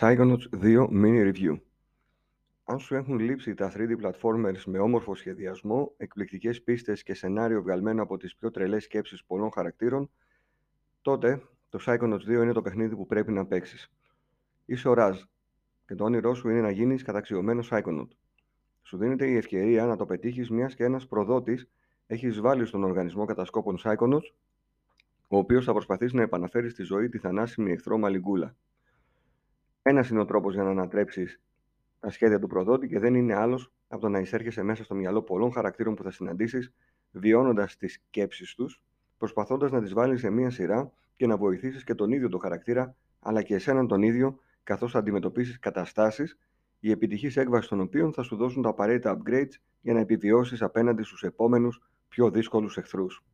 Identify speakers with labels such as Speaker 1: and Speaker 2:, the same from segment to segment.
Speaker 1: Psychonauts 2 Mini Review Αν σου έχουν λείψει τα 3D platformers με όμορφο σχεδιασμό, εκπληκτικές πίστες και σενάριο βγαλμένο από τις πιο τρελές σκέψεις πολλών χαρακτήρων, τότε το Psychonauts 2 είναι το παιχνίδι που πρέπει να παίξεις. Είσαι ο Raz και το όνειρό σου είναι να γίνεις καταξιωμένος Psychonaut. Σου δίνεται η ευκαιρία να το πετύχεις μιας και ένας προδότης έχεις εισβάλει στον οργανισμό κατασκόπων Psychonauts, ο οποίος θα προσπαθήσει να επαναφέρει στη ζωή τη θανάσιμη εχθρό Μαλιγκούλα. Ένας είναι ο τρόπος για να ανατρέψεις τα σχέδια του προδότη και δεν είναι άλλος από το να εισέρχεσαι μέσα στο μυαλό πολλών χαρακτήρων που θα συναντήσεις, βιώνοντας τις σκέψεις τους, προσπαθώντας να τις βάλεις σε μία σειρά και να βοηθήσεις και τον ίδιο τον χαρακτήρα, αλλά και εσέναν τον ίδιο, καθώς θα αντιμετωπίσεις καταστάσεις, η επιτυχής έκβαση των οποίων θα σου δώσουν τα απαραίτητα upgrades για να επιβιώσεις απέναντι στους επόμενους πιο δύσκολους εχθρούς.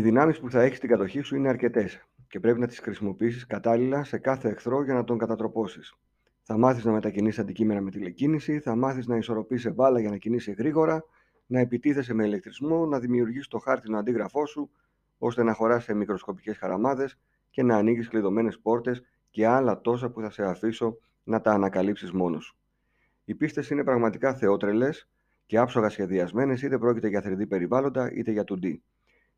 Speaker 1: Οι δυνάμεις που θα έχεις στην κατοχή σου είναι αρκετές και πρέπει να τις χρησιμοποιήσεις κατάλληλα σε κάθε εχθρό για να τον κατατροπώσεις. Θα μάθεις να μετακινήσει αντικείμενα με τηλεκίνηση, θα μάθεις να ισορροπήσει μπάλα για να κινήσει γρήγορα, να επιτίθεσαι με ηλεκτρισμό, να δημιουργείς το χάρτινο αντίγραφό σου, ώστε να χωράς σε μικροσκοπικές χαραμάδες και να ανοίγεις κλειδωμένες πόρτες και άλλα τόσα που θα σε αφήσω να τα ανακαλύψεις μόνος σου. Οι πίστες είναι πραγματικά θεότρελες και άψογα σχεδιασμένες, είτε πρόκειται για 3D περιβάλλοντα είτε για 2D.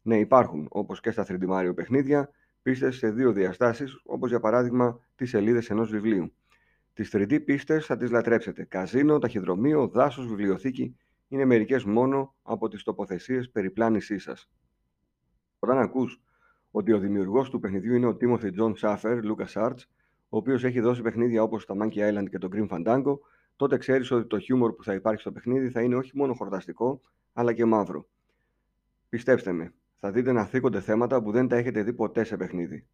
Speaker 1: Ναι, υπάρχουν, όπως και στα 3D Mario παιχνίδια, πίστες σε δύο διαστάσεις, όπως για παράδειγμα τις σελίδες ενός βιβλίου. Τις 3D πίστες θα τις λατρέψετε. Καζίνο, ταχυδρομείο, δάσος, βιβλιοθήκη είναι μερικές μόνο από τις τοποθεσίες περιπλάνησή σας. Όταν ακούς ότι ο δημιουργός του παιχνιδιού είναι ο Timothy John Schaffer, Lucas Arts, ο οποίος έχει δώσει παιχνίδια όπως το Monkey Island και το Grim Fandango, τότε ξέρεις ότι το χιούμορ που θα υπάρχει στο παιχνίδι θα είναι όχι μόνο χορταστικό, αλλά και μαύρο. Πιστέψτε με, θα δείτε να θίγονται θέματα που δεν τα έχετε δει ποτέ σε παιχνίδι.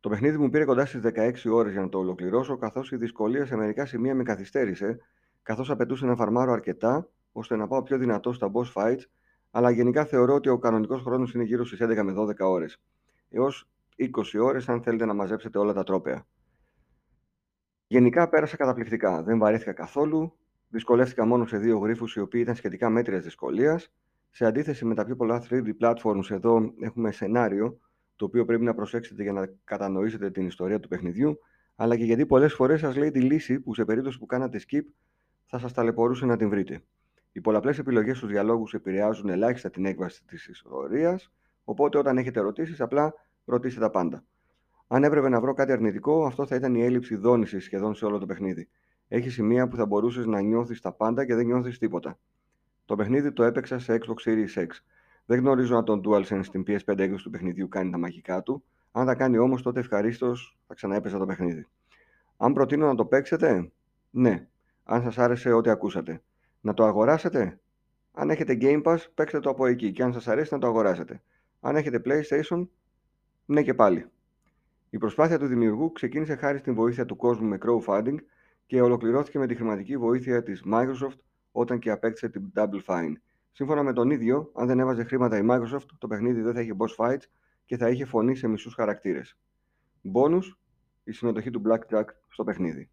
Speaker 1: Το παιχνίδι μου πήρε κοντά στις 16 ώρες για να το ολοκληρώσω, καθώς η δυσκολία σε μερικά σημεία με καθυστέρησε, καθώς απαιτούσε να φαρμάρω αρκετά ώστε να πάω πιο δυνατό στα boss fights, αλλά γενικά θεωρώ ότι ο κανονικός χρόνος είναι γύρω στις 11 με 12 ώρες. Έως 20 ώρες αν θέλετε να μαζέψετε όλα τα τρόπαια. Γενικά πέρασα καταπληκτικά. Δεν βαρέθηκα καθόλου. Δυσκολεύτηκα μόνο σε δύο γρήφου οι οποίοι ήταν σχετικά μέτριας δυσκολίας σε αντίθεση με τα πιο πολλά 3D platforms, εδώ έχουμε σενάριο το οποίο πρέπει να προσέξετε για να κατανοήσετε την ιστορία του παιχνιδιού, αλλά και γιατί πολλές φορές σας λέει τη λύση που σε περίπτωση που κάνατε skip θα σας ταλαιπωρούσε να την βρείτε. Οι πολλαπλές επιλογές στους διαλόγους επηρεάζουν ελάχιστα την έκβαση της ιστορίας, οπότε όταν έχετε ερωτήσεις απλά ρωτήστε τα πάντα. Αν έπρεπε να βρω κάτι αρνητικό, αυτό θα ήταν η έλλειψη δόνησης σχεδόν σε όλο το παιχνίδι. Έχει σημεία που θα μπορούσες να νιώθεις τα πάντα και δεν νιώθεις τίποτα. Το παιχνίδι το έπαιξα σε Xbox Series X. Δεν γνωρίζω αν το DualSense στην PS5 έκδοση του παιχνιδιού κάνει τα μαγικά του. Αν τα κάνει όμως, τότε ευχαρίστως θα ξαναέπαιζα το παιχνίδι. Αν προτείνω να το παίξετε, ναι. Αν σας άρεσε ό,τι ακούσατε. Να το αγοράσετε; Αν έχετε Game Pass, παίξτε το από εκεί και αν σας αρέσει να το αγοράσετε. Αν έχετε PlayStation, ναι και πάλι. Η προσπάθεια του δημιουργού ξεκίνησε χάρη στην βοήθεια του κόσμου με crowdfunding και ολοκληρώθηκε με τη χρηματική βοήθεια της Microsoft όταν και απέκτησε την Double Fine. Σύμφωνα με τον ίδιο, αν δεν έβαζε χρήματα η Microsoft, το παιχνίδι δεν θα είχε boss fights και θα είχε φωνή σε μισούς χαρακτήρες. Bonus, η συμμετοχή του Blackjack στο παιχνίδι.